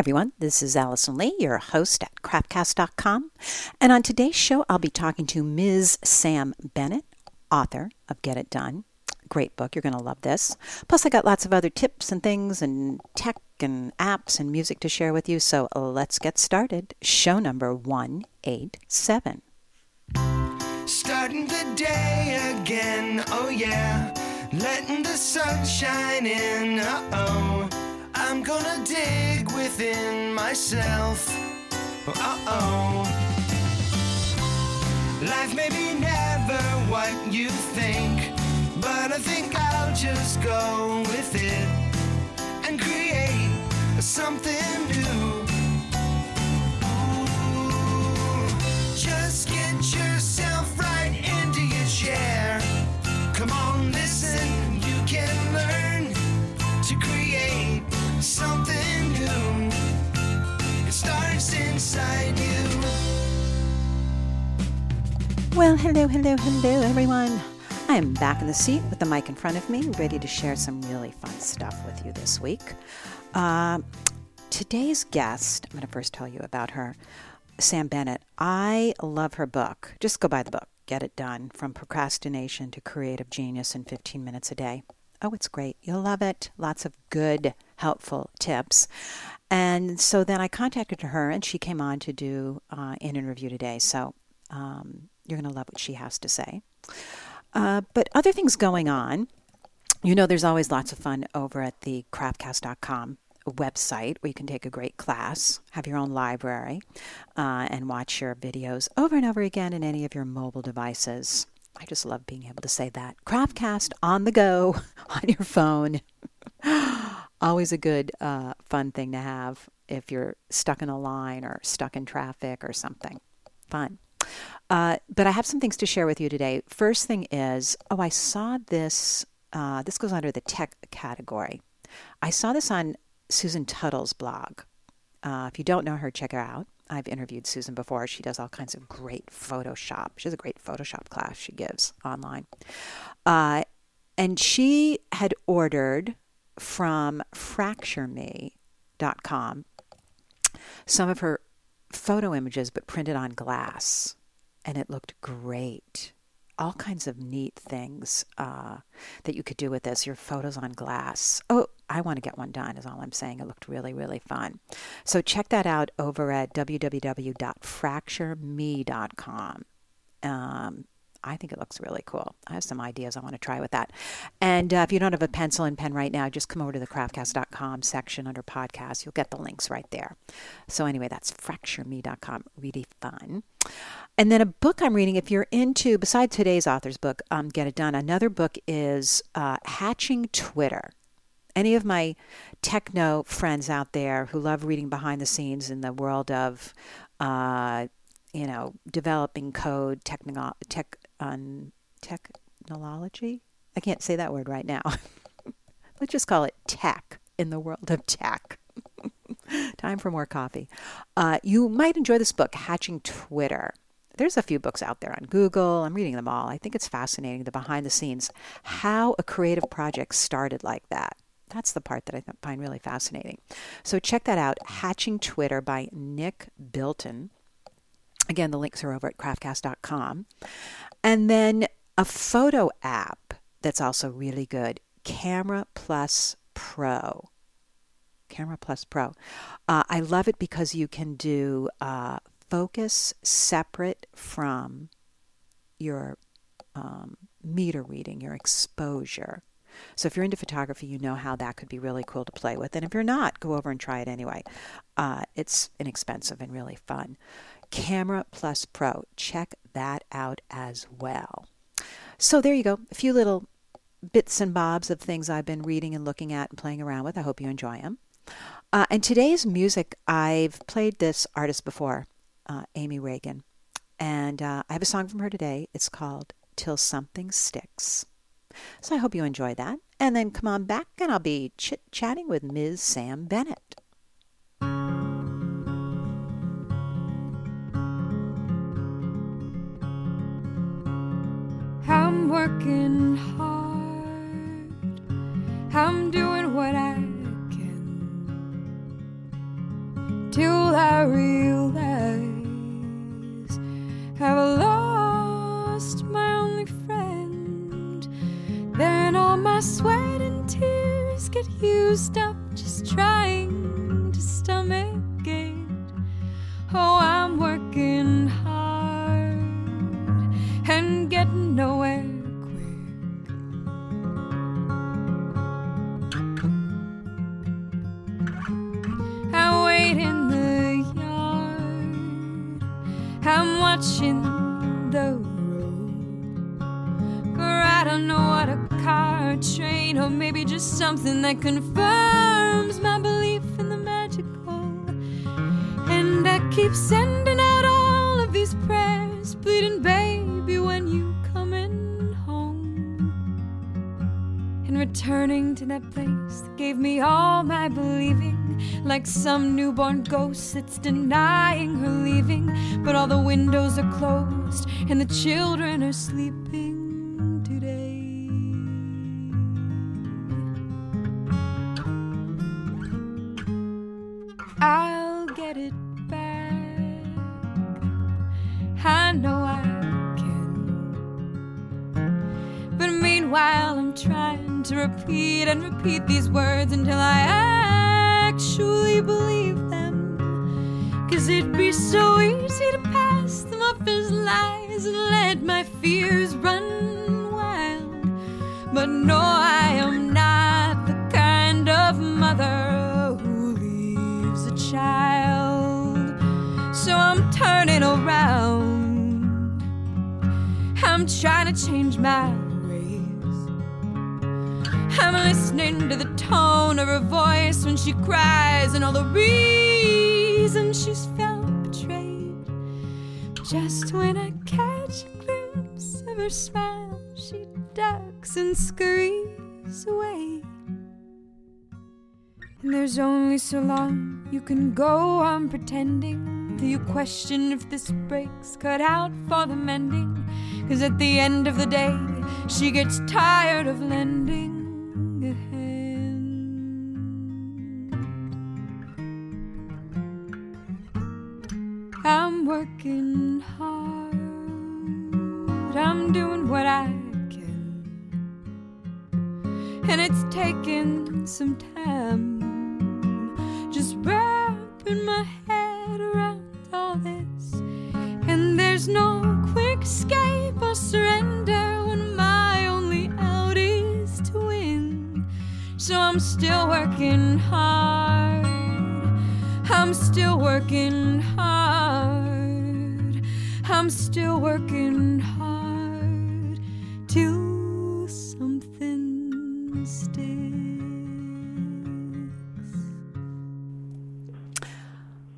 everyone. This is Allison Lee, your host at craftcast.com. And on today's show, I'll be talking to Ms. Sam Bennett, author of Get It Done. Great book. You're going to love this. Plus, I got lots of other tips and things and tech and apps and music to share with you. So let's get started. Show number 187. Starting the day again, oh yeah. Letting the sun shine in, uh oh. I'm gonna dig within myself. Uh oh. Life may be never what you think, but I think I'll just go with it and create something new. Inside you. Well, hello, hello, hello, everyone. I am back in the seat with the mic in front of me, ready to share some really fun stuff with you this week. Uh, today's guest, I'm going to first tell you about her, Sam Bennett. I love her book. Just go buy the book. Get it done from procrastination to creative genius in 15 minutes a day. Oh, it's great. You'll love it. Lots of good, helpful tips. And so then I contacted her, and she came on to do uh, an interview today. So um, you're going to love what she has to say. Uh, but other things going on. You know, there's always lots of fun over at the craftcast.com website where you can take a great class, have your own library, uh, and watch your videos over and over again in any of your mobile devices. I just love being able to say that. Craftcast on the go on your phone. Always a good, uh, fun thing to have if you're stuck in a line or stuck in traffic or something. Fun. Uh, but I have some things to share with you today. First thing is, oh, I saw this. Uh, this goes under the tech category. I saw this on Susan Tuttle's blog. Uh, if you don't know her, check her out. I've interviewed Susan before. She does all kinds of great Photoshop. She has a great Photoshop class she gives online. Uh, and she had ordered from fractureme.com some of her photo images, but printed on glass. And it looked great. All kinds of neat things uh, that you could do with this. Your photos on glass. Oh, I want to get one done, is all I'm saying. It looked really, really fun. So check that out over at www.fractureme.com. Um, I think it looks really cool. I have some ideas I want to try with that. And uh, if you don't have a pencil and pen right now, just come over to the craftcast.com section under podcasts. You'll get the links right there. So, anyway, that's fractureme.com. Really fun. And then a book I'm reading, if you're into, besides today's author's book, um, Get It Done, another book is uh, Hatching Twitter. Any of my techno friends out there who love reading behind the scenes in the world of, uh, you know, developing code, techno- tech, on technology. I can't say that word right now. Let's just call it tech in the world of tech. Time for more coffee. Uh, you might enjoy this book, Hatching Twitter. There's a few books out there on Google. I'm reading them all. I think it's fascinating the behind the scenes, how a creative project started like that. That's the part that I find really fascinating. So check that out, Hatching Twitter by Nick Bilton. Again, the links are over at craftcast.com. And then a photo app that's also really good Camera Plus Pro. Camera Plus Pro. Uh, I love it because you can do uh, focus separate from your um, meter reading, your exposure. So if you're into photography, you know how that could be really cool to play with. And if you're not, go over and try it anyway. Uh, it's inexpensive and really fun. Camera Plus Pro. Check that out as well. So there you go. A few little bits and bobs of things I've been reading and looking at and playing around with. I hope you enjoy them. Uh, and today's music, I've played this artist before, uh, Amy Reagan. And uh, I have a song from her today. It's called Till Something Sticks. So I hope you enjoy that. And then come on back and I'll be chit chatting with Ms. Sam Bennett. Working hard. I'm doing what I can. Till I realize I've lost my only friend. Then all my sweat and tears get used up just trying newborn ghost that's denying her leaving. But all the windows are closed and the children are sleeping today. I'll get it back. I know I can. But meanwhile, I'm trying to repeat and repeat these words until I actually believe them. Cause it'd be so easy to pass them off as lies and let my fears run wild. But no, I am not the kind of mother who leaves a child. So I'm turning around. I'm trying to change my ways. I'm listening to the tone of her voice when she cries and all the reasons she's felt betrayed. Just when I catch a glimpse of her smile, she ducks and scurries away. And there's only so long you can go on pretending till you question if this break's cut out for the mending. Cause at the end of the day, she gets tired of lending I'm working hard, I'm doing what I can. And it's taken some time just wrapping my head around all this. And there's no quick escape or surrender when my only out is to win. So I'm still working hard. I'm still working. Still working hard till something sticks.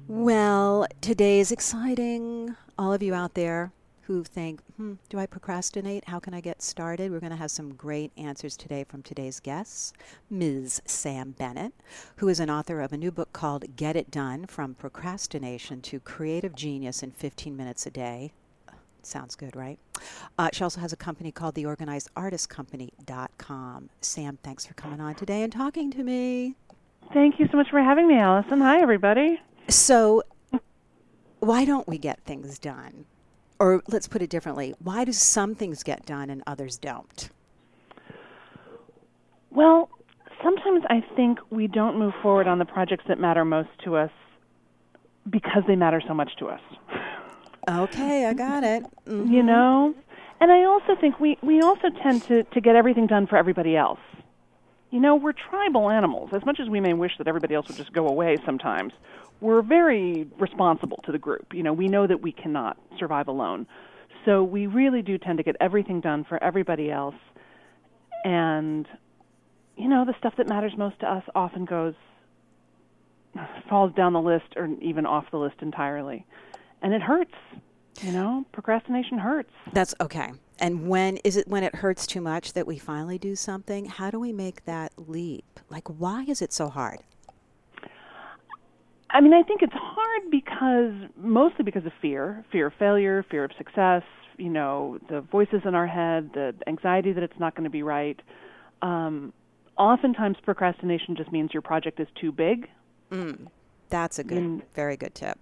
Well, today is exciting. All of you out there who think, hmm, do I procrastinate? How can I get started? We're going to have some great answers today from today's guests, Ms. Sam Bennett, who is an author of a new book called Get It Done From Procrastination to Creative Genius in 15 Minutes a Day. Sounds good, right? Uh, she also has a company called theorganizedartistcompany.com. Sam, thanks for coming on today and talking to me. Thank you so much for having me, Allison. Hi, everybody. So, why don't we get things done? Or let's put it differently why do some things get done and others don't? Well, sometimes I think we don't move forward on the projects that matter most to us because they matter so much to us. Okay, I got it. Mhm. You know? And I also think we, we also tend to, to get everything done for everybody else. You know, we're tribal animals. As much as we may wish that everybody else would just go away sometimes, we're very responsible to the group. You know, we know that we cannot survive alone. So we really do tend to get everything done for everybody else. And, you know, the stuff that matters most to us often goes, falls down the list or even off the list entirely. And it hurts. You know, procrastination hurts. That's okay. And when is it when it hurts too much that we finally do something? How do we make that leap? Like, why is it so hard? I mean, I think it's hard because mostly because of fear fear of failure, fear of success, you know, the voices in our head, the anxiety that it's not going to be right. Um, oftentimes, procrastination just means your project is too big. That's a good, Mm. very good tip.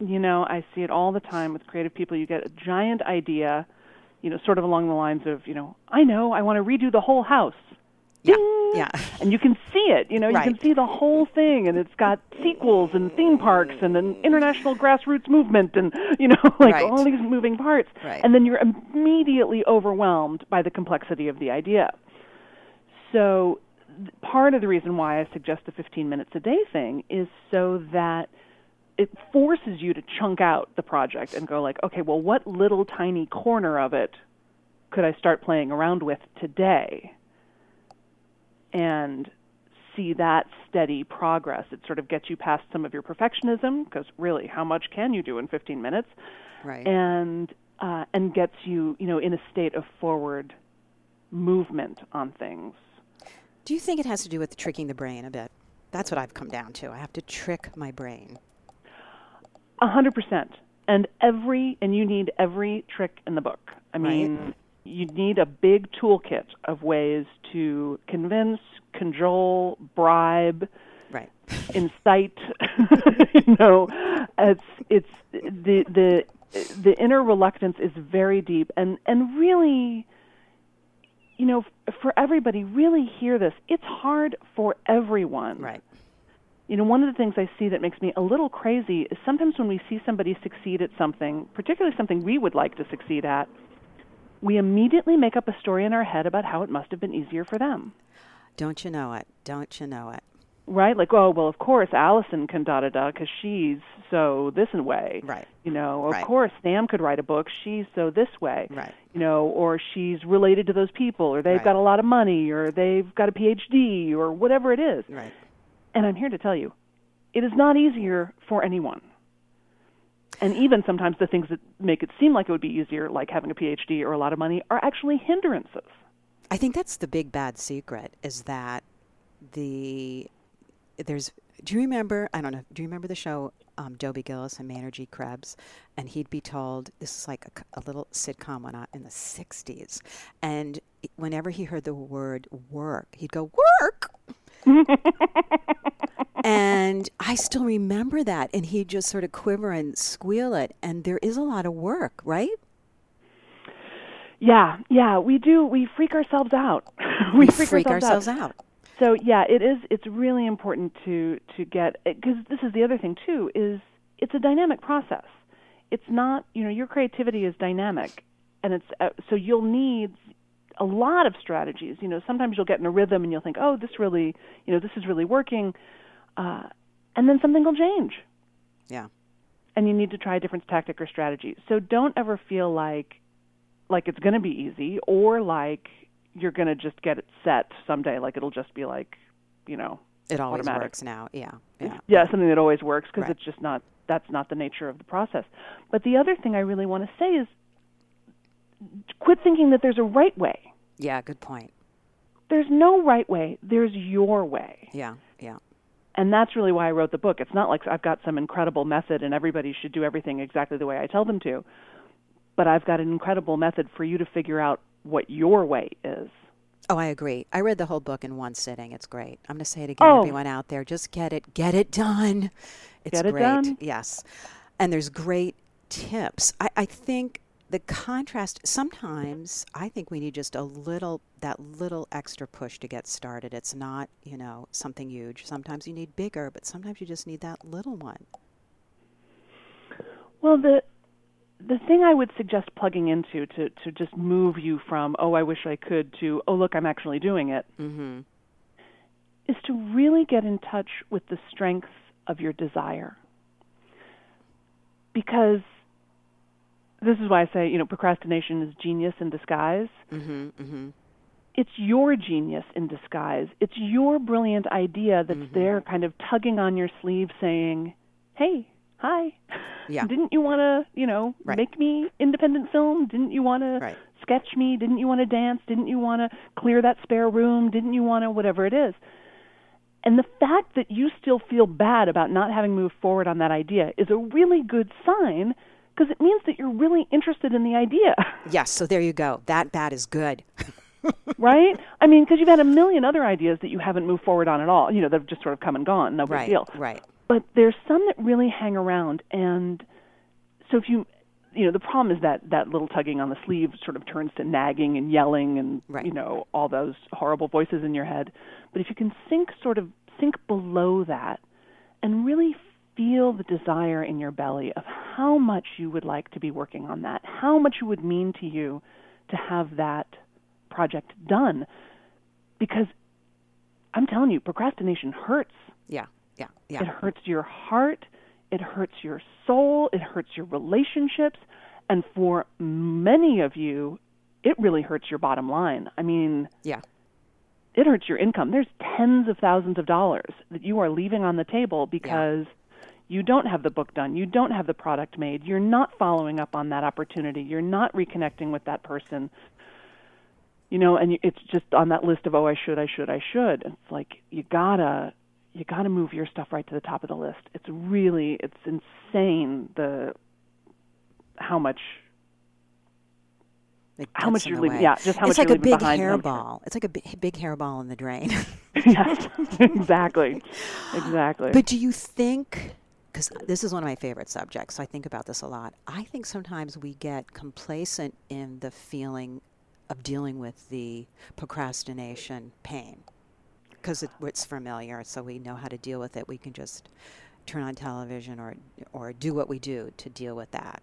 You know, I see it all the time with creative people. You get a giant idea, you know, sort of along the lines of, you know, I know, I want to redo the whole house. Yeah, Ding! yeah. And you can see it, you know, you can see the whole thing, and it's got sequels and theme parks and an international grassroots movement and, you know, like Right. all these moving parts. Right. And then you're immediately overwhelmed by the complexity of the idea. So, part of the reason why I suggest the 15 minutes a day thing is so that it forces you to chunk out the project and go like, okay, well, what little tiny corner of it could I start playing around with today? And see that steady progress. It sort of gets you past some of your perfectionism because really, how much can you do in 15 minutes? Right. And uh, and gets you, you know, in a state of forward movement on things. Do you think it has to do with tricking the brain a bit? That's what I've come down to. I have to trick my brain. A hundred percent. And every and you need every trick in the book. I mean, you need a big toolkit of ways to convince, cajole, bribe, Right. incite. you know, it's it's the the the inner reluctance is very deep and and really you know for everybody really hear this it's hard for everyone Right. You know, one of the things I see that makes me a little crazy is sometimes when we see somebody succeed at something, particularly something we would like to succeed at, we immediately make up a story in our head about how it must have been easier for them. Don't you know it? Don't you know it? Right? Like, oh, well, of course Allison can da da da because she's so this and way. Right. You know, of Right. course Sam could write a book. She's so this way. Right. You know, or she's related to those people, or they've Right. got a lot of money, or they've got a PhD, or whatever it is. Right. And I'm here to tell you, it is not easier for anyone. And even sometimes the things that make it seem like it would be easier, like having a PhD or a lot of money, are actually hindrances. I think that's the big bad secret is that the there's do you remember I don't know do you remember the show um, Dobie Gillis and Maynard G. Krebs and he'd be told this is like a little sitcom when I, in the 60s and whenever he heard the word work he'd go work and I still remember that and he'd just sort of quiver and squeal it and there is a lot of work right Yeah, yeah, we do. We freak ourselves out. we, freak, ourselves out. So yeah, it is. It's really important to to get because this is the other thing too. Is it's a dynamic process. It's not you know your creativity is dynamic, and it's uh, so you'll need a lot of strategies. You know, sometimes you'll get in a rhythm and you'll think, oh, this really you know this is really working, uh, and then something will change yeah and you need to try a different tactic or strategy. So don't ever feel like like it's going to be easy or like you're going to just get it set someday like it'll just be like, you know, it always automatic. works now yeah yeah yeah, something that always works because Right. it's just not that's not the nature of the process. But the other thing I really want to say is quit thinking that there's a right way. Yeah good point There's no right way. There's your way. yeah yeah and that's really why I wrote the book. It's not like I've got some incredible method and everybody should do everything exactly the way I tell them to, but I've got an incredible method for you to figure out what your way is. Oh, I agree. I read the whole book in one sitting. It's great. I'm going to say it again, Oh. everyone out there. Just get it, get it done. It's Get it great. done. Yes. And there's great tips. I, I think the contrast, sometimes I think we need just a little, that little extra push to get started. It's not, you know, something huge. Sometimes you need bigger, but sometimes you just need that little one. Well, the the thing I would suggest plugging into to to just move you from oh I wish I could to oh look I'm actually doing it Mm-hmm. is to really get in touch with the strength of your desire. Because this is why I say, you know, procrastination is genius in disguise. Mm-hmm. Mm-hmm. it's your genius in disguise. It's your brilliant idea that's Mm-hmm. there kind of tugging on your sleeve saying, "Hey, hi. Yeah. Didn't you want to, you know, Right. make me independent film? Didn't you want to sketch me? Didn't you want to dance? Didn't you want to clear that spare room? Didn't you want to whatever it is?" And the fact that you still feel bad about not having moved forward on that idea is a really good sign because it means that you're really interested in the idea. Yes. So there you go. That bad is good. right? I mean, because you've had a million other ideas that you haven't moved forward on at all. You know, they've just sort of come and gone. No big right. deal. Right. but there's some that really hang around and so if you you know the problem is that that little tugging on the sleeve sort of turns to nagging and yelling and Right. you know all those horrible voices in your head but if you can sink sort of sink below that and really feel the desire in your belly of how much you would like to be working on that how much it would mean to you to have that project done because i'm telling you procrastination hurts Yeah. Yeah. Yeah. It hurts your heart, it hurts your soul, it hurts your relationships, and for many of you, it really hurts your bottom line. I mean, Yeah. it hurts your income. There's tens of thousands of dollars that you are leaving on the table because you don't have the book done, you don't have the product made, you're not following up on that opportunity, you're not reconnecting with that person. You know, and it's just on that list of oh, I should, I should, I should. It's like you gotta, you gotta move your stuff right to the top of the list. It's really, it's insane the how much It How much you're leaving- yeah, just how it's much like you're a leaving big behind and how much you're- hairball. It's like a big, big hairball in the drain. yes, exactly, exactly. But do you think, because this is one of my favorite subjects, so I think about this a lot. I think sometimes we get complacent in the feeling of dealing with the procrastination pain because it, it's familiar, so we know how to deal with it. We can just turn on television or or do what we do to deal with that.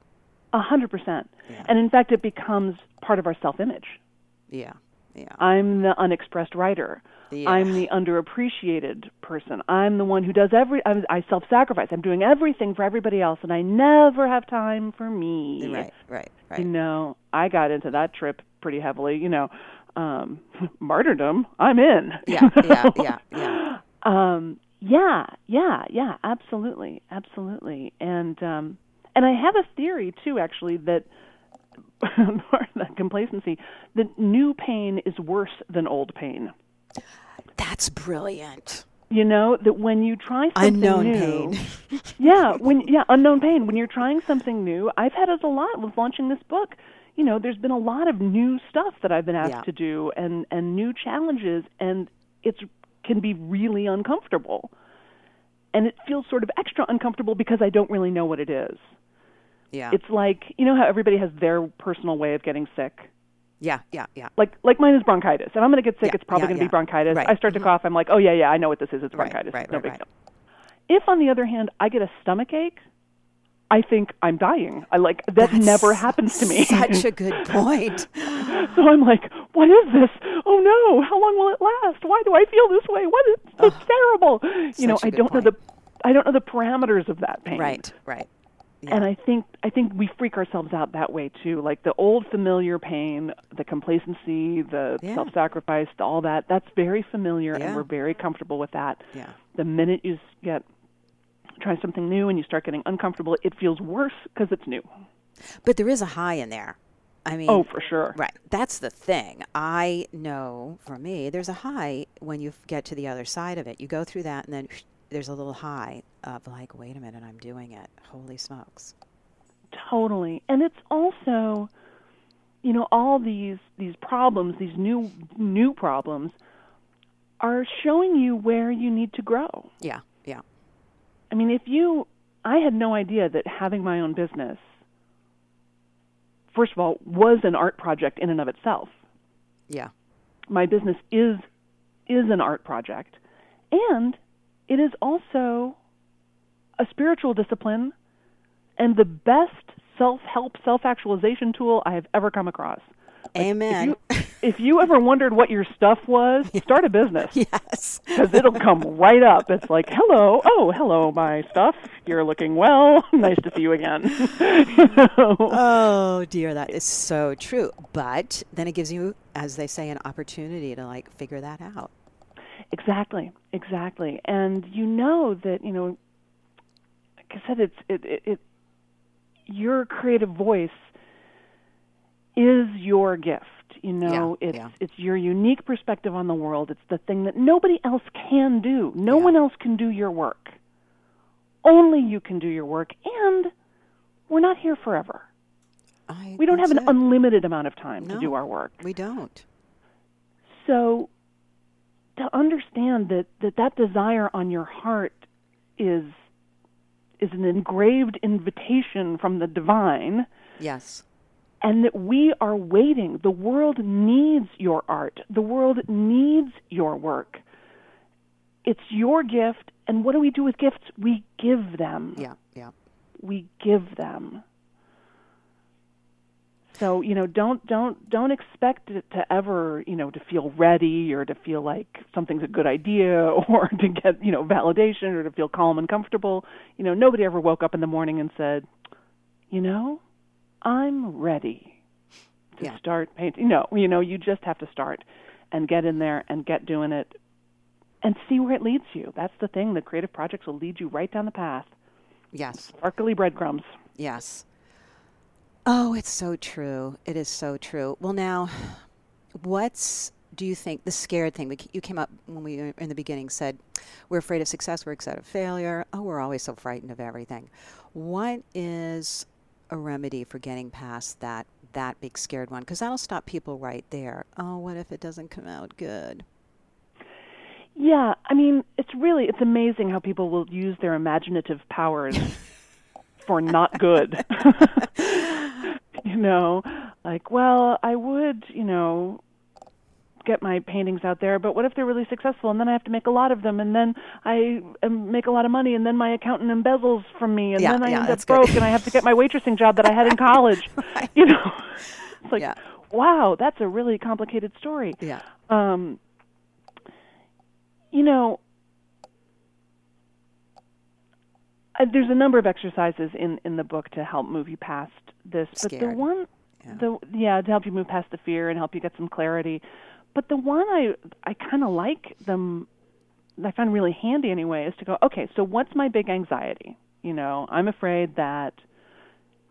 A hundred percent. And in fact, it becomes part of our self-image. Yeah, yeah, I'm the unexpressed writer. Yeah. I'm the underappreciated person. I'm the one who does every. I'm, I self-sacrifice. I'm doing everything for everybody else, and I never have time for me. right, right, right. You know, I got into that trip pretty heavily. You know, um, martyrdom. I'm in. yeah, yeah, yeah, yeah. Um, yeah, yeah, yeah, absolutely, absolutely. And um, and I have a theory too, actually, that that complacency, that new pain is worse than old pain. That's brilliant. You know that when you try something Unknown new, pain. yeah, when yeah, unknown pain. When you're trying something new, I've had it a lot with launching this book. You know, there's been a lot of new stuff that I've been asked Yeah. to do, and and new challenges, and it's can be really uncomfortable, and it feels sort of extra uncomfortable because I don't really know what it is. Yeah, It's like you know how everybody has their personal way of getting sick. Yeah, yeah, yeah. Like like mine is bronchitis. If I'm going to get sick, Yeah, it's probably yeah, going to yeah. be bronchitis. Right. Mm-hmm. I start to cough. I'm like, oh yeah, yeah, I know what this is. It's bronchitis. right, no right, big right. deal. If on the other hand I get a stomach ache, I think I'm dying. I like that never happens to me. Such a good point. so I'm like, what is this? Oh no! How long will it last? Why do I feel this way? What is it's terrible? You know, I don't know the I don't know the parameters of that pain. Right, right. And I think I think we freak ourselves out that way too. Like the old familiar pain, the complacency, the Yeah. self-sacrifice, all that. That's very familiar, Yeah. and we're very comfortable with that. Yeah. The minute you get try something new and you start getting uncomfortable, it feels worse because it's new. But there is a high in there. I mean, Oh, for sure. right. That's the thing. I know for me, there's a high when you get to the other side of it. You go through that, and then there's a little high of like, wait a minute, I'm doing it. Holy smokes. Totally. And it's also you know all these these problems, these new new problems are showing you where you need to grow. Yeah, yeah. I mean, if you I had no idea that having my own business first of all was an art project in and of itself. Yeah. My business is is an art project and it is also a spiritual discipline and the best self-help self-actualization tool I have ever come across. Amen. If you, if you ever wondered what your stuff was, start a business yes. because it'll come right up. It's like, hello, oh, hello, my stuff. You're looking well. nice to see you again. You know? Oh dear, that is so true. But then it gives you, as they say, an opportunity to like figure that out. Exactly, exactly. And you know that you know, like I said, it's it it, it your creative voice is your gift. You know, Yeah, it's yeah. it's your unique perspective on the world. It's the thing that nobody else can do. No Yeah. one else can do your work. Only you can do your work, and we're not here forever. I, We don't have an it. unlimited amount of time No. to do our work. We don't. So to understand that, that that desire on your heart is is an engraved invitation from the divine Yes. and that we are waiting. The world needs your art. The world needs your work. It's your gift, and what do we do with gifts? We give them. Yeah. Yeah. We give them. So, you know, don't don't don't expect it to ever, you know, to feel ready or to feel like something's a good idea or to get, you know, validation or to feel calm and comfortable. You know, nobody ever woke up in the morning and said, "You know, I'm ready to Yeah. start painting. No, you know, you just have to start and get in there and get doing it and see where it leads you. That's the thing. The creative projects will lead you right down the path. Yes. Sparkly breadcrumbs. Yes. Oh, it's so true. It is so true. Well, now, what's do you think the scared thing? We, you came up when we were in the beginning said we're afraid of success, we're afraid of failure. Oh, we're always so frightened of everything. What is a remedy for getting past that that big scared one? Because that'll stop people right there. Oh, what if it doesn't come out good? Yeah, I mean, it's really it's amazing how people will use their imaginative powers for not good. you know, like, well, I would, you know, get my paintings out there, but what if they're really successful and then I have to make a lot of them and then I make a lot of money and then my accountant embezzles from me and Yeah, then I yeah, end up broke and I have to get my waitressing job that I had in college. You know. It's like, Yeah. wow, that's a really complicated story. Yeah. Um, you know, uh, there's a number of exercises in in the book to help move you past this. But the one, Yeah. the yeah, to help you move past the fear and help you get some clarity. But the one I I kind of like them. I find really handy anyway is to go. Okay, so what's my big anxiety? You know, I'm afraid that,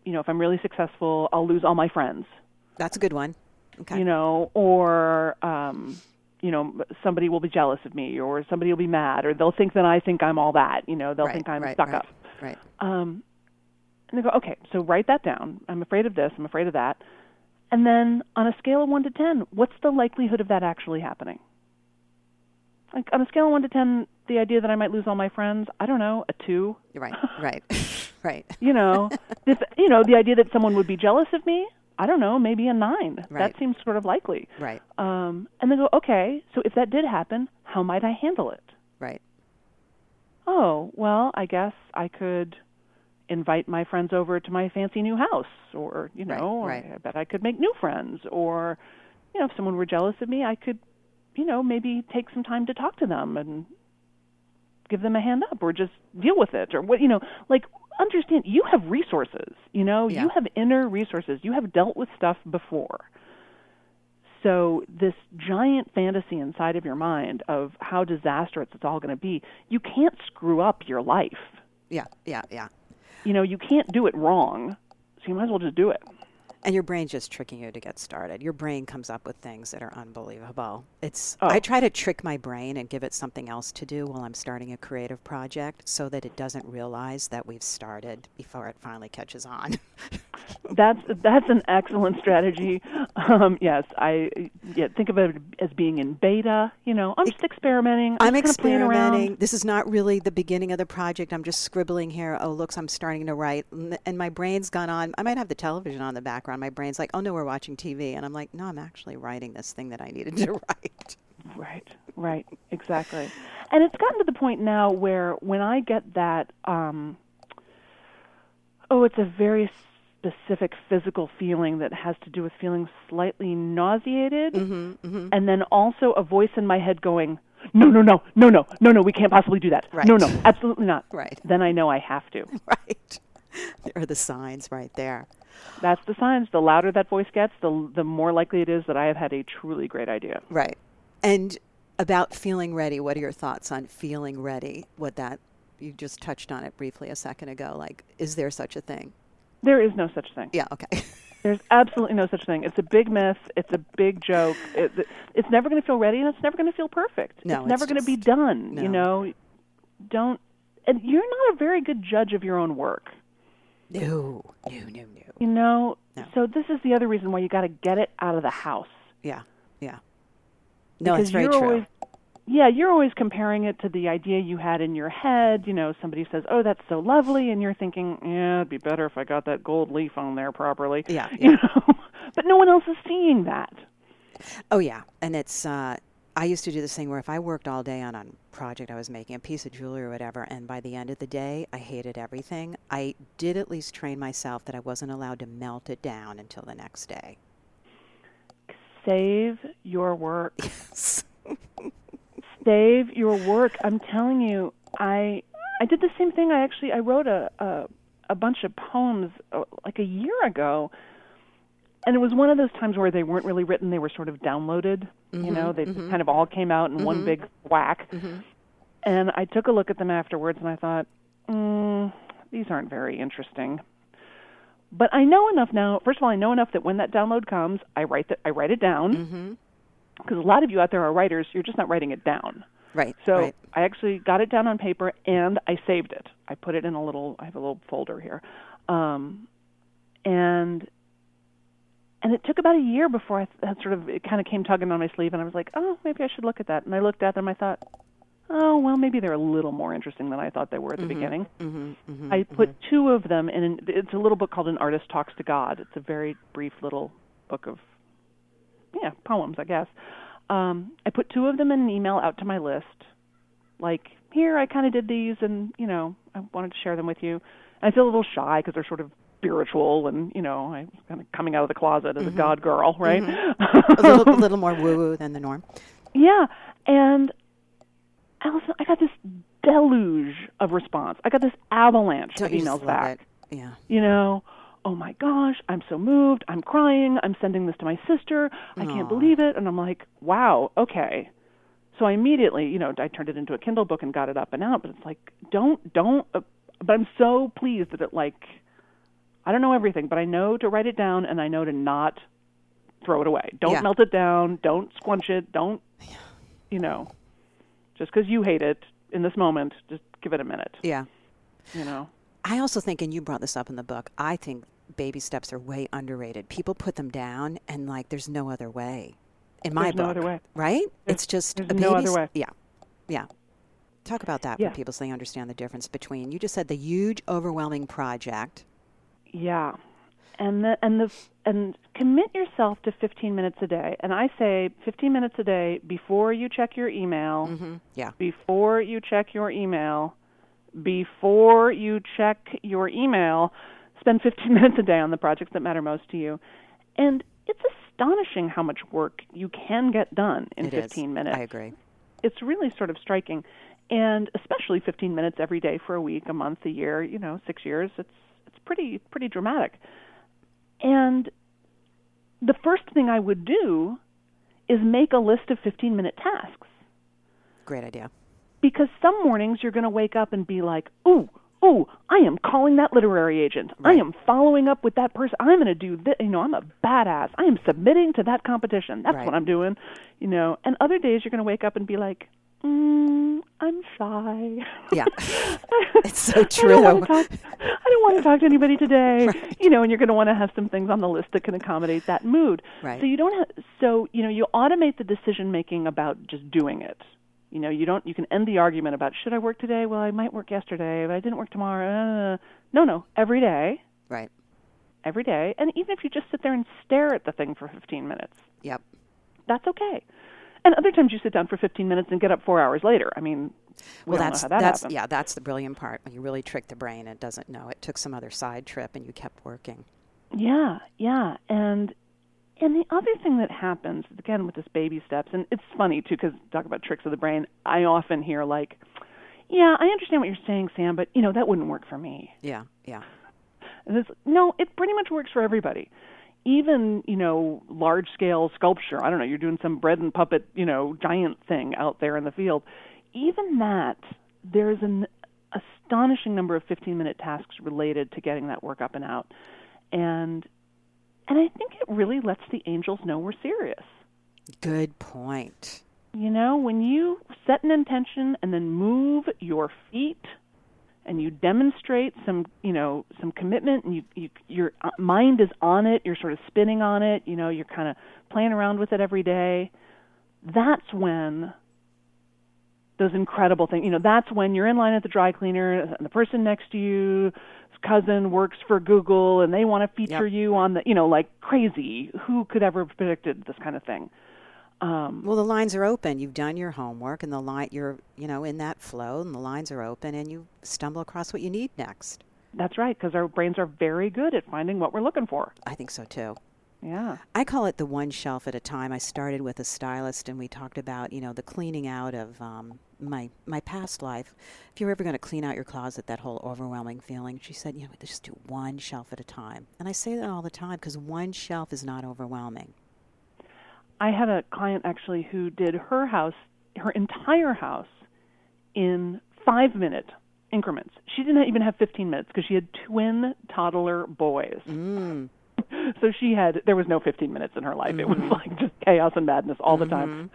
you know, if I'm really successful, I'll lose all my friends That's a good one. Okay. you know, or um, you know, somebody will be jealous of me, or somebody will be mad, or they'll think that I think I'm all that. You know, they'll right, think I'm right, stuck right, up. Right. Um, and they go, okay, so write that down. I'm afraid of this. I'm afraid of that. And then on a scale of one to ten, what's the likelihood of that actually happening? Like on a scale of one to ten, the idea that I might lose all my friends, I don't know, a two. You're right. Right. right. You know, if, you know, the idea that someone would be jealous of me, I don't know, maybe a nine. Right. That seems sort of likely. Right. Um, and they go, okay, so if that did happen, how might I handle it? Right. Oh, well, I guess I could invite my friends over to my fancy new house, or, you Right, know, right. I bet I could make new friends, or, you know, if someone were jealous of me, I could, you know, maybe take some time to talk to them and give them a hand up, or just deal with it, or what, you know, like, understand you have resources, you know, Yeah. you have inner resources, you have dealt with stuff before. So this giant fantasy inside of your mind of how disastrous it's all going to be, you can't screw up your life. Yeah. Yeah. Yeah. You know, you can't do it wrong. So you might as well just do it. And your brain's just tricking you to get started. Your brain comes up with things that are unbelievable. It's Oh. I try to trick my brain and give it something else to do while I'm starting a creative project so that it doesn't realize that we've started before it finally catches on. That's that's an excellent strategy. Um, yes, I yeah, think of it as being in beta. You know, I'm just experimenting. I'm just kinda experimenting. This is not really the beginning of the project. I'm just scribbling here. Oh, looks, I'm starting to write. And my brain's gone on. I might have the television on in the background. My brain's like, oh, no, we're watching TV. And I'm like, no, I'm actually writing this thing that I needed to write. Right, right, exactly. And it's gotten to the point now where when I get that, um, oh, it's a very specific physical feeling that has to do with feeling slightly nauseated, Mm-hmm, and then also a voice in my head going, no, no, no, no, no, no, no, we can't possibly do that. Right. No, no, absolutely not. Right. Then I know I have to. Right. There are the signs right there. That's the signs. The louder that voice gets, the the more likely it is that I have had a truly great idea. Right. And about feeling ready, what are your thoughts on feeling ready? What that, you just touched on it briefly a second ago. Like, is there such a thing? There is no such thing. Yeah, okay. There's absolutely no such thing. It's a big myth. It's a big joke. It, it's never going to feel ready, and it's never going to feel perfect. No, it's never going to be done. no. You know, don't. And you're not a very good judge of your own work. No, no, no, no. You know. No. So this is the other reason why you got to get it out of the house. Yeah, yeah. No, because it's very you're true. always yeah, you're always comparing it to the idea you had in your head. You know, somebody says, "Oh, that's so lovely," and you're thinking, "Yeah, it'd be better if I got that gold leaf on there properly." Yeah, You know, but no one else is seeing that. Oh yeah, and it's. Uh, I used to do this thing where if I worked all day on a project I was making, a piece of jewelry or whatever, and by the end of the day I hated everything, I did at least train myself that I wasn't allowed to melt it down until the next day. Save your work. Yes. Save your work. I'm telling you, I I did the same thing. I actually I wrote a a, a bunch of poems uh, like a year ago, and it was one of those times where they weren't really written; they were sort of downloaded. You mm-hmm, know, they just kind of all came out in one mm-hmm. big whack. And I took a look at them afterwards, and I thought, mm, these aren't very interesting. But I know enough now. First of all, I know enough that when that download comes, I write that I write it down because a lot of you out there are writers. You're just not writing it down. Right. So right. I actually got it down on paper and I saved it. I put it in a little. I have a little folder here, um, and and it took about a year before I that sort of it kind of came tugging on my sleeve, and I was like, oh, maybe I should look at that. And I looked at them. I thought, oh, well, maybe they're a little more interesting than I thought they were at the beginning. Mm-hmm, I put two of them in. An, it's a little book called An Artist Talks to God. It's a very brief little book of yeah poems, I guess. Um, I put two of them in an email out to my list, like here I kind of did these, and you know I wanted to share them with you. And I feel a little shy because they're sort of spiritual, and you know I'm kind of coming out of the closet as a God girl, right? a little, a little more woo-woo than the norm. Yeah, and Allison, I got this deluge of response. I got this avalanche Don't of emails back. it? Yeah. You know, oh my gosh, I'm so moved. I'm crying. I'm sending this to my sister. I can't believe it. And I'm like, wow, okay. So I immediately, you know, I turned it into a Kindle book and got it up and out. But it's like, don't, don't. Uh, but I'm so pleased that it like, I don't know everything, but I know to write it down and I know to not throw it away. Don't Yeah. melt it down. Don't squunch it. Don't, you know, just because you hate it in this moment, just give it a minute. Yeah. You know. I also think, and you brought this up in the book, I think baby steps are way underrated. People put them down, and like, there's no other way. In my There's book, no other way. right? There's- it's just a no baby's- other way. Yeah, yeah. Talk about that Yeah. for people so they understand the difference between. You just said the huge, overwhelming project. Yeah, and the and the and commit yourself to 15 minutes a day. And I say 15 minutes a day before you check your email, Mm-hmm. Yeah, before you check your email, before you check your email. Spend 15 minutes a day on the projects that matter most to you, and it's astonishing how much work you can get done in it is. 15 minutes I agree. it's really sort of striking and especially 15 minutes every day for a week a month a year you know 6 years it's pretty pretty dramatic. And the first thing i would do is make a list of 15 minute tasks. Great idea. because some mornings you're going to wake up and be like ooh ooh i am calling that literary agent. I am following up with that person. I'm going to do this you know i'm a badass. I am submitting to that competition. That's Right. what i'm doing you know? And other days you're going to wake up and be like mm, i'm shy Yeah, it's so I don't, true. want to talk, I don't want to talk to anybody today. You know, and you're going to want to have some things on the list that can accommodate that mood. Right. So you don't have. So you know, you automate the decision making about just doing it. You know, you don't. You can end the argument about should I work today? Well, I might work yesterday, but I didn't work tomorrow. Uh, no, no. Every day, Right. every day, and even if you just sit there and stare at the thing for 15 minutes, Yep. that's okay. And other times you sit down for 15 minutes and get up four hours later. I mean, we Well, that's that that's yeah, that's the brilliant part when you really trick the brain. It doesn't know. It took some other side trip, and you kept working. Yeah, yeah, and and the other thing that happens again with this baby steps, and it's funny too because talk about tricks of the brain. I often hear like, "Yeah, I understand what you're saying, Sam, but you know that wouldn't work for me." Yeah. Yeah. And it's no, it pretty much works for everybody. Even you know large scale sculpture. I don't know. You're doing some bread and puppet, you know, giant thing out there in the field. Even that, there's an astonishing number of 15 minute tasks related to getting that work up and out, and and I think it really lets the angels know we're serious. Good point. You know, when you set an intention and then move your feet and you demonstrate some, you know, some commitment and you, you your uh, mind is on it, you're sort of spinning on it, you know, you're kind of playing around with it every day. That's when those incredible things. You know, that's when you're in line at the dry cleaner and the person next to you cousin works for Google and they want to feature Yep. you on the, you know, like crazy. Who could ever have predicted this kind of thing? Um, Well, the lines are open. You've done your homework, and the line you're you know in that flow, and the lines are open, and you stumble across what you need next. that's right, because our brains are very good at finding what we're looking for. I think so too. Yeah. I call it the one shelf at a time. I started with a stylist, and we talked about you know the cleaning out of um, my my past life. If you're ever going to clean out your closet, that whole overwhelming feeling, she said, you know, just do one shelf at a time. And I say that all the time because one shelf is not overwhelming. I had a client actually who did her house, her entire house, in five minute increments. She didn't even have 15 minutes because she had twin toddler boys. Mm. So she had, there was no 15 minutes in her life. It was like just chaos and madness all the time.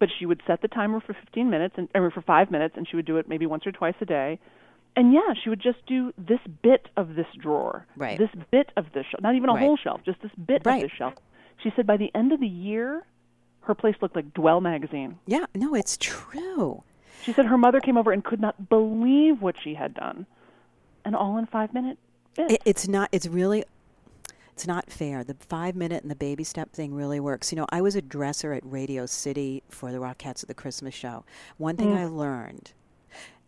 But she would set the timer for 15 minutes, and or for five minutes, and she would do it maybe once or twice a day. And yeah, she would just do this bit of this drawer, Right. this bit of this shelf, not even a Right. whole shelf, just this bit Right. of this shelf. She said by the end of the year, her place looked like Dwell magazine. Yeah, no, it's true. She said her mother came over and could not believe what she had done, and all in five minutes. It, it's not. It's really. It's not fair. The five minute and the baby step thing really works. You know, I was a dresser at Radio City for the Rockettes at the Christmas show. One thing mm. I learned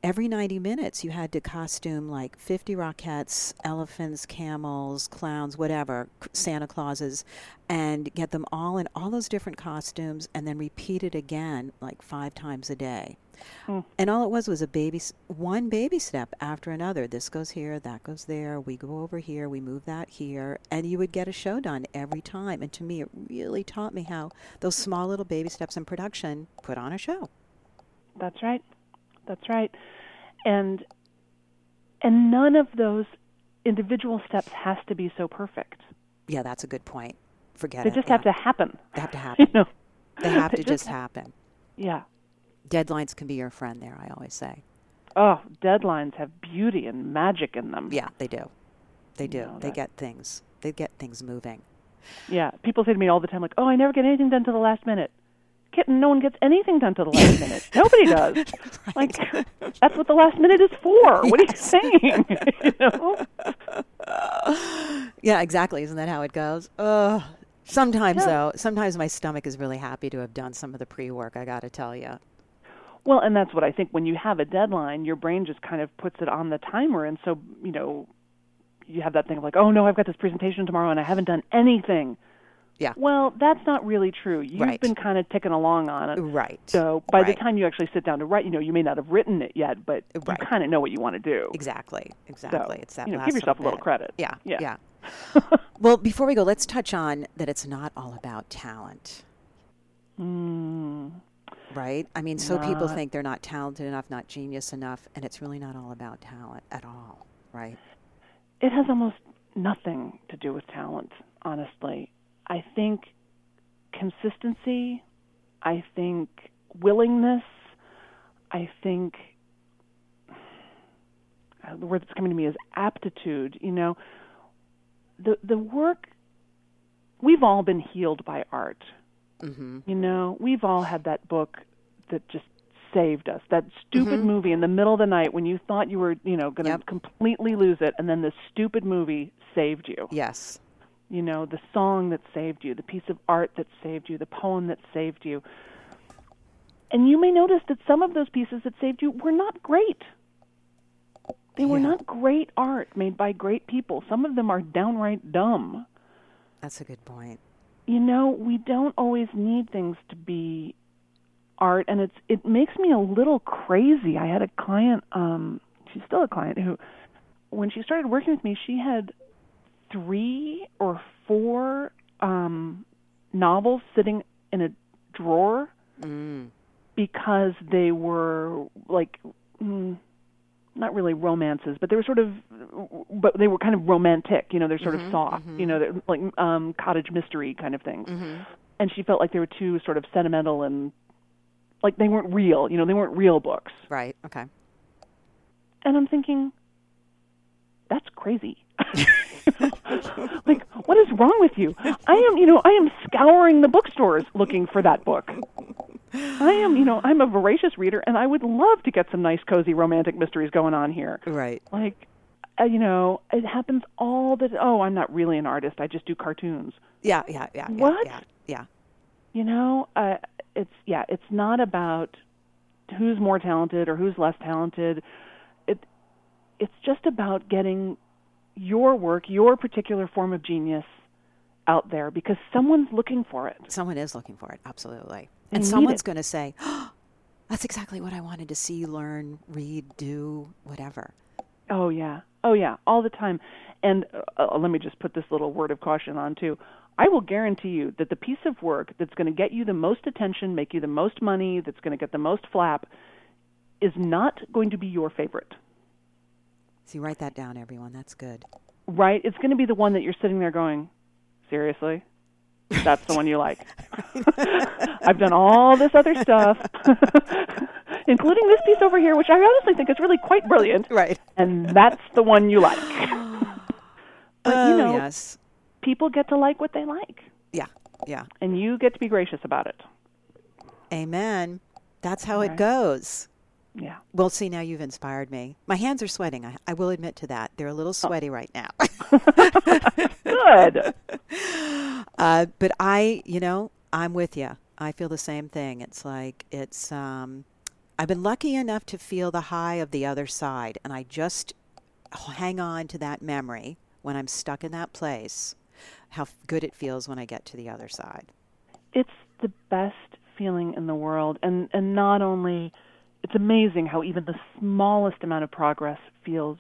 every 90 minutes you had to costume like 50 Rockettes, elephants, camels, clowns, whatever, Santa Clauses, and get them all in all those different costumes and then repeat it again like five times a day. Hmm. And all it was was a baby, one baby step after another. This goes here, that goes there. We go over here, we move that here, and you would get a show done every time. And to me, it really taught me how those small little baby steps in production put on a show. That's right. That's right. And and none of those individual steps has to be so perfect. Yeah, that's a good point. Forget They it. They just yeah. have to happen. They have to You happen. know. They have They to just happen. Yeah. Deadlines can be your friend there, I always say. Oh, deadlines have beauty and magic in them. Yeah, they do. They do. No, they get things. They get things moving. Yeah. People say to me all the time, like, "Oh, I never get anything done to the last minute." Kitten, no one gets anything done to the last minute. Nobody does. Like, that's what the last minute is for. What are you saying? you know? Yeah, exactly. Isn't that how it goes? Ugh. Sometimes Yeah. though, sometimes my stomach is really happy to have done some of the pre-work. I got to tell you. Well, and that's what I think. When you have a deadline, your brain just kind of puts it on the timer, and so you know, you have that thing of like, "Oh no, I've got this presentation tomorrow, and I haven't done anything." Yeah. Well, that's not really true. You've Right. been kind of ticking along on it. Right. So by the time you actually sit down to write, you know, you may not have written it yet, but Right. you kind of know what you want to do. Exactly. Exactly. So, it's that you know, give yourself a little bit. credit. Yeah. Yeah. Yeah. well, before we go, let's touch on that it's not all about talent. Mm, Right? I mean, so people think they're not talented enough, not genius enough, and it's really not all about talent at all, right? it has almost nothing to do with talent, honestly. I think consistency, I think willingness, I think uh, the word that's coming to me is aptitude. You know, the the work we've all been healed by art. Mhm. You know, we've all had that book that just saved us. That stupid movie in the middle of the night when you thought you were, you know, going to Yep. completely lose it, and then the stupid movie saved you. Yes. You know, the song that saved you, the piece of art that saved you, the poem that saved you. And you may notice that some of those pieces that saved you were not great. They were not great art made by great people. Some of them are downright dumb That's a good point. you know we don't always need things to be art and it's it makes me a little crazy i had a client um she's still a client who when she started working with me she had three or four um novels sitting in a drawer Mm. because they were like mm, not really romances, but they were sort of, but they were kind of romantic. You know, they're sort of soft. You know, they're like um, cottage mystery kind of things. And she felt like they were too sort of sentimental and like they weren't real. You know, they weren't real books. Right. Okay. And I'm thinking, that's crazy. like, what is wrong with you? I am, you know, I am scouring the bookstores looking for that book. I am, you know, I'm a voracious reader, and I would love to get some nice, cozy, romantic mysteries going on here. Right. Like, uh, you know, it happens all the. Oh, I'm not really an artist. I just do cartoons. Yeah, yeah, yeah. yeah, What? Yeah, yeah. You know, uh, it's yeah, it's not about who's more talented or who's less talented. It it's just about getting your work, your particular form of genius out there because someone's looking for it. Someone is looking for it, absolutely. And someone's going to say, oh, that's exactly what I wanted to see, learn, read, do, whatever. Oh yeah. Oh yeah, all the time. And uh, uh, let me just put this little word of caution on too. I will guarantee you that the piece of work that's going to get you the most attention, make you the most money, that's going to get the most flap is not going to be your favorite. See, write that down, everyone. That's good. Right? It's going to be the one that you're sitting there going, "Seriously?" That's the one you like. I've done all this other stuff, including this piece over here, which I honestly think is really quite brilliant. Right. And that's the one you like. But oh, you know, yes. people get to like what they like, Yeah, yeah. and you get to be gracious about it. Amen. That's how it goes. Yeah. Well, see, now you've inspired me. My hands are sweating. I, I will admit to that. They're a little sweaty right now. Good. uh, but I, you know, I'm with you. I feel the same thing. It's like it's. Um, I've been lucky enough to feel the high of the other side, and I just hang on to that memory when I'm stuck in that place. How good it feels when I get to the other side. it's the best feeling in the world and and not only it's amazing how even the smallest amount of progress feels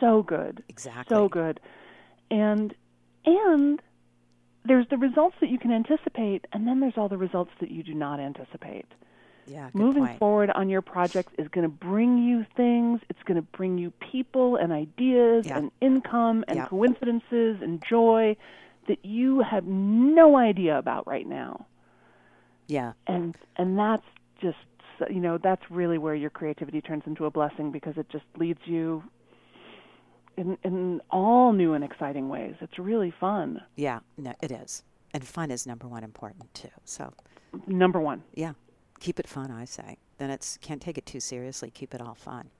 so good Exactly. so good and and there's the results that you can anticipate and then there's all the results that you do not anticipate Yeah. Good moving point. forward on your project is going to bring you things it's going to bring you people and ideas Yeah. and income and Yeah. coincidences and joy that you have no idea about right now Yeah. and and that's just you know that's really where your creativity turns into a blessing because it just leads you in in all new and exciting ways it's really fun Yeah. No, it is. And fun is number one important too. So number one yeah, keep it fun. I say. Then it's can't take it too seriously. Keep it all fun.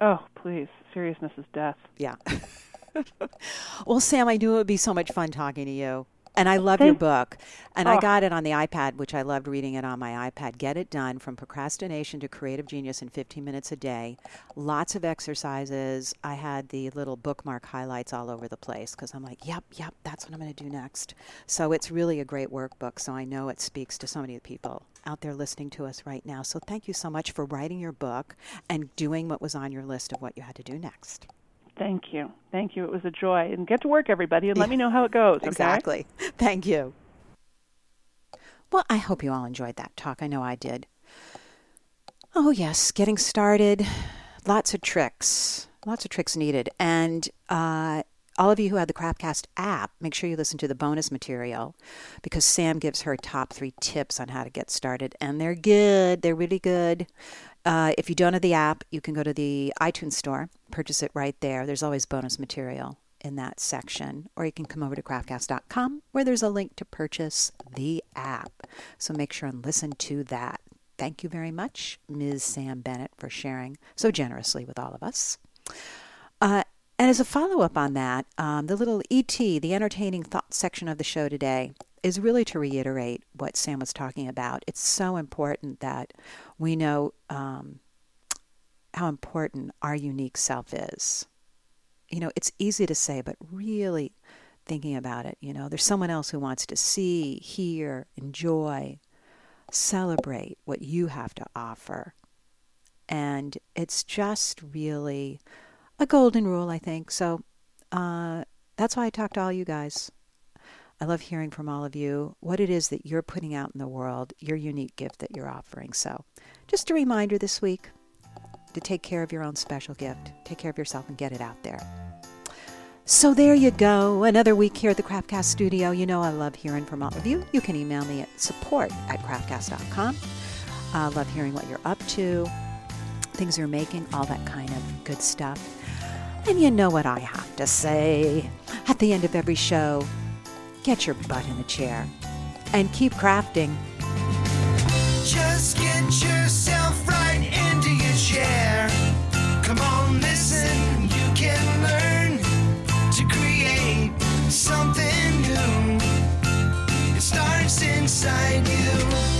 oh please seriousness is death Yeah. well, Sam, I knew it would be so much fun talking to you. And I love your book. And I Oh. got it on the iPad, which I loved reading it on my iPad. Get It Done From Procrastination to Creative Genius in 15 Minutes a Day. Lots of exercises. I had the little bookmark highlights all over the place because I'm like, yep, yep, that's what I'm going to do next. So it's really a great workbook. So I know it speaks to so many people out there listening to us right now. So thank you so much for writing your book and doing what was on your list of what you had to do next. Thank you thank you it was a joy and get to work everybody and let me know how it goes okay? Exactly. Thank you. Well, I hope you all enjoyed that talk. I know I did. Oh, yes, getting started. Lots of tricks. Lots of tricks needed. And uh, all of you who have the Craftcast app, make sure you listen to the bonus material because Sam gives her top three tips on how to get started. And they're good. They're really good. Uh, if you don't have the app, you can go to the iTunes store, purchase it right there. There's always bonus material in that section, or you can come over to craftcast.com where there's a link to purchase the app. So make sure and listen to that. Thank you very much, Ms. Sam Bennett, for sharing so generously with all of us. Uh, and as a follow up on that, um, the little ET, the entertaining thought section of the show today, is really to reiterate what Sam was talking about. It's so important that we know um, how important our unique self is. You know, it's easy to say, but really thinking about it, you know, there's someone else who wants to see, hear, enjoy, celebrate what you have to offer. And it's just really a golden rule, I think. So uh, that's why I talk to all you guys. I love hearing from all of you what it is that you're putting out in the world, your unique gift that you're offering. So, just a reminder this week to take care of your own special gift. Take care of yourself and get it out there. So there you go. Another week here at the Craftcast studio. You know I love hearing from all of you. You can email me at support at craftcast.com. I love hearing what you're up to, things you're making, all that kind of good stuff. And you know what I have to say at the end of every show get your butt in the chair and keep crafting. Just get yourself right into your chair. Come on, listen, you can learn to create something new. It starts inside you.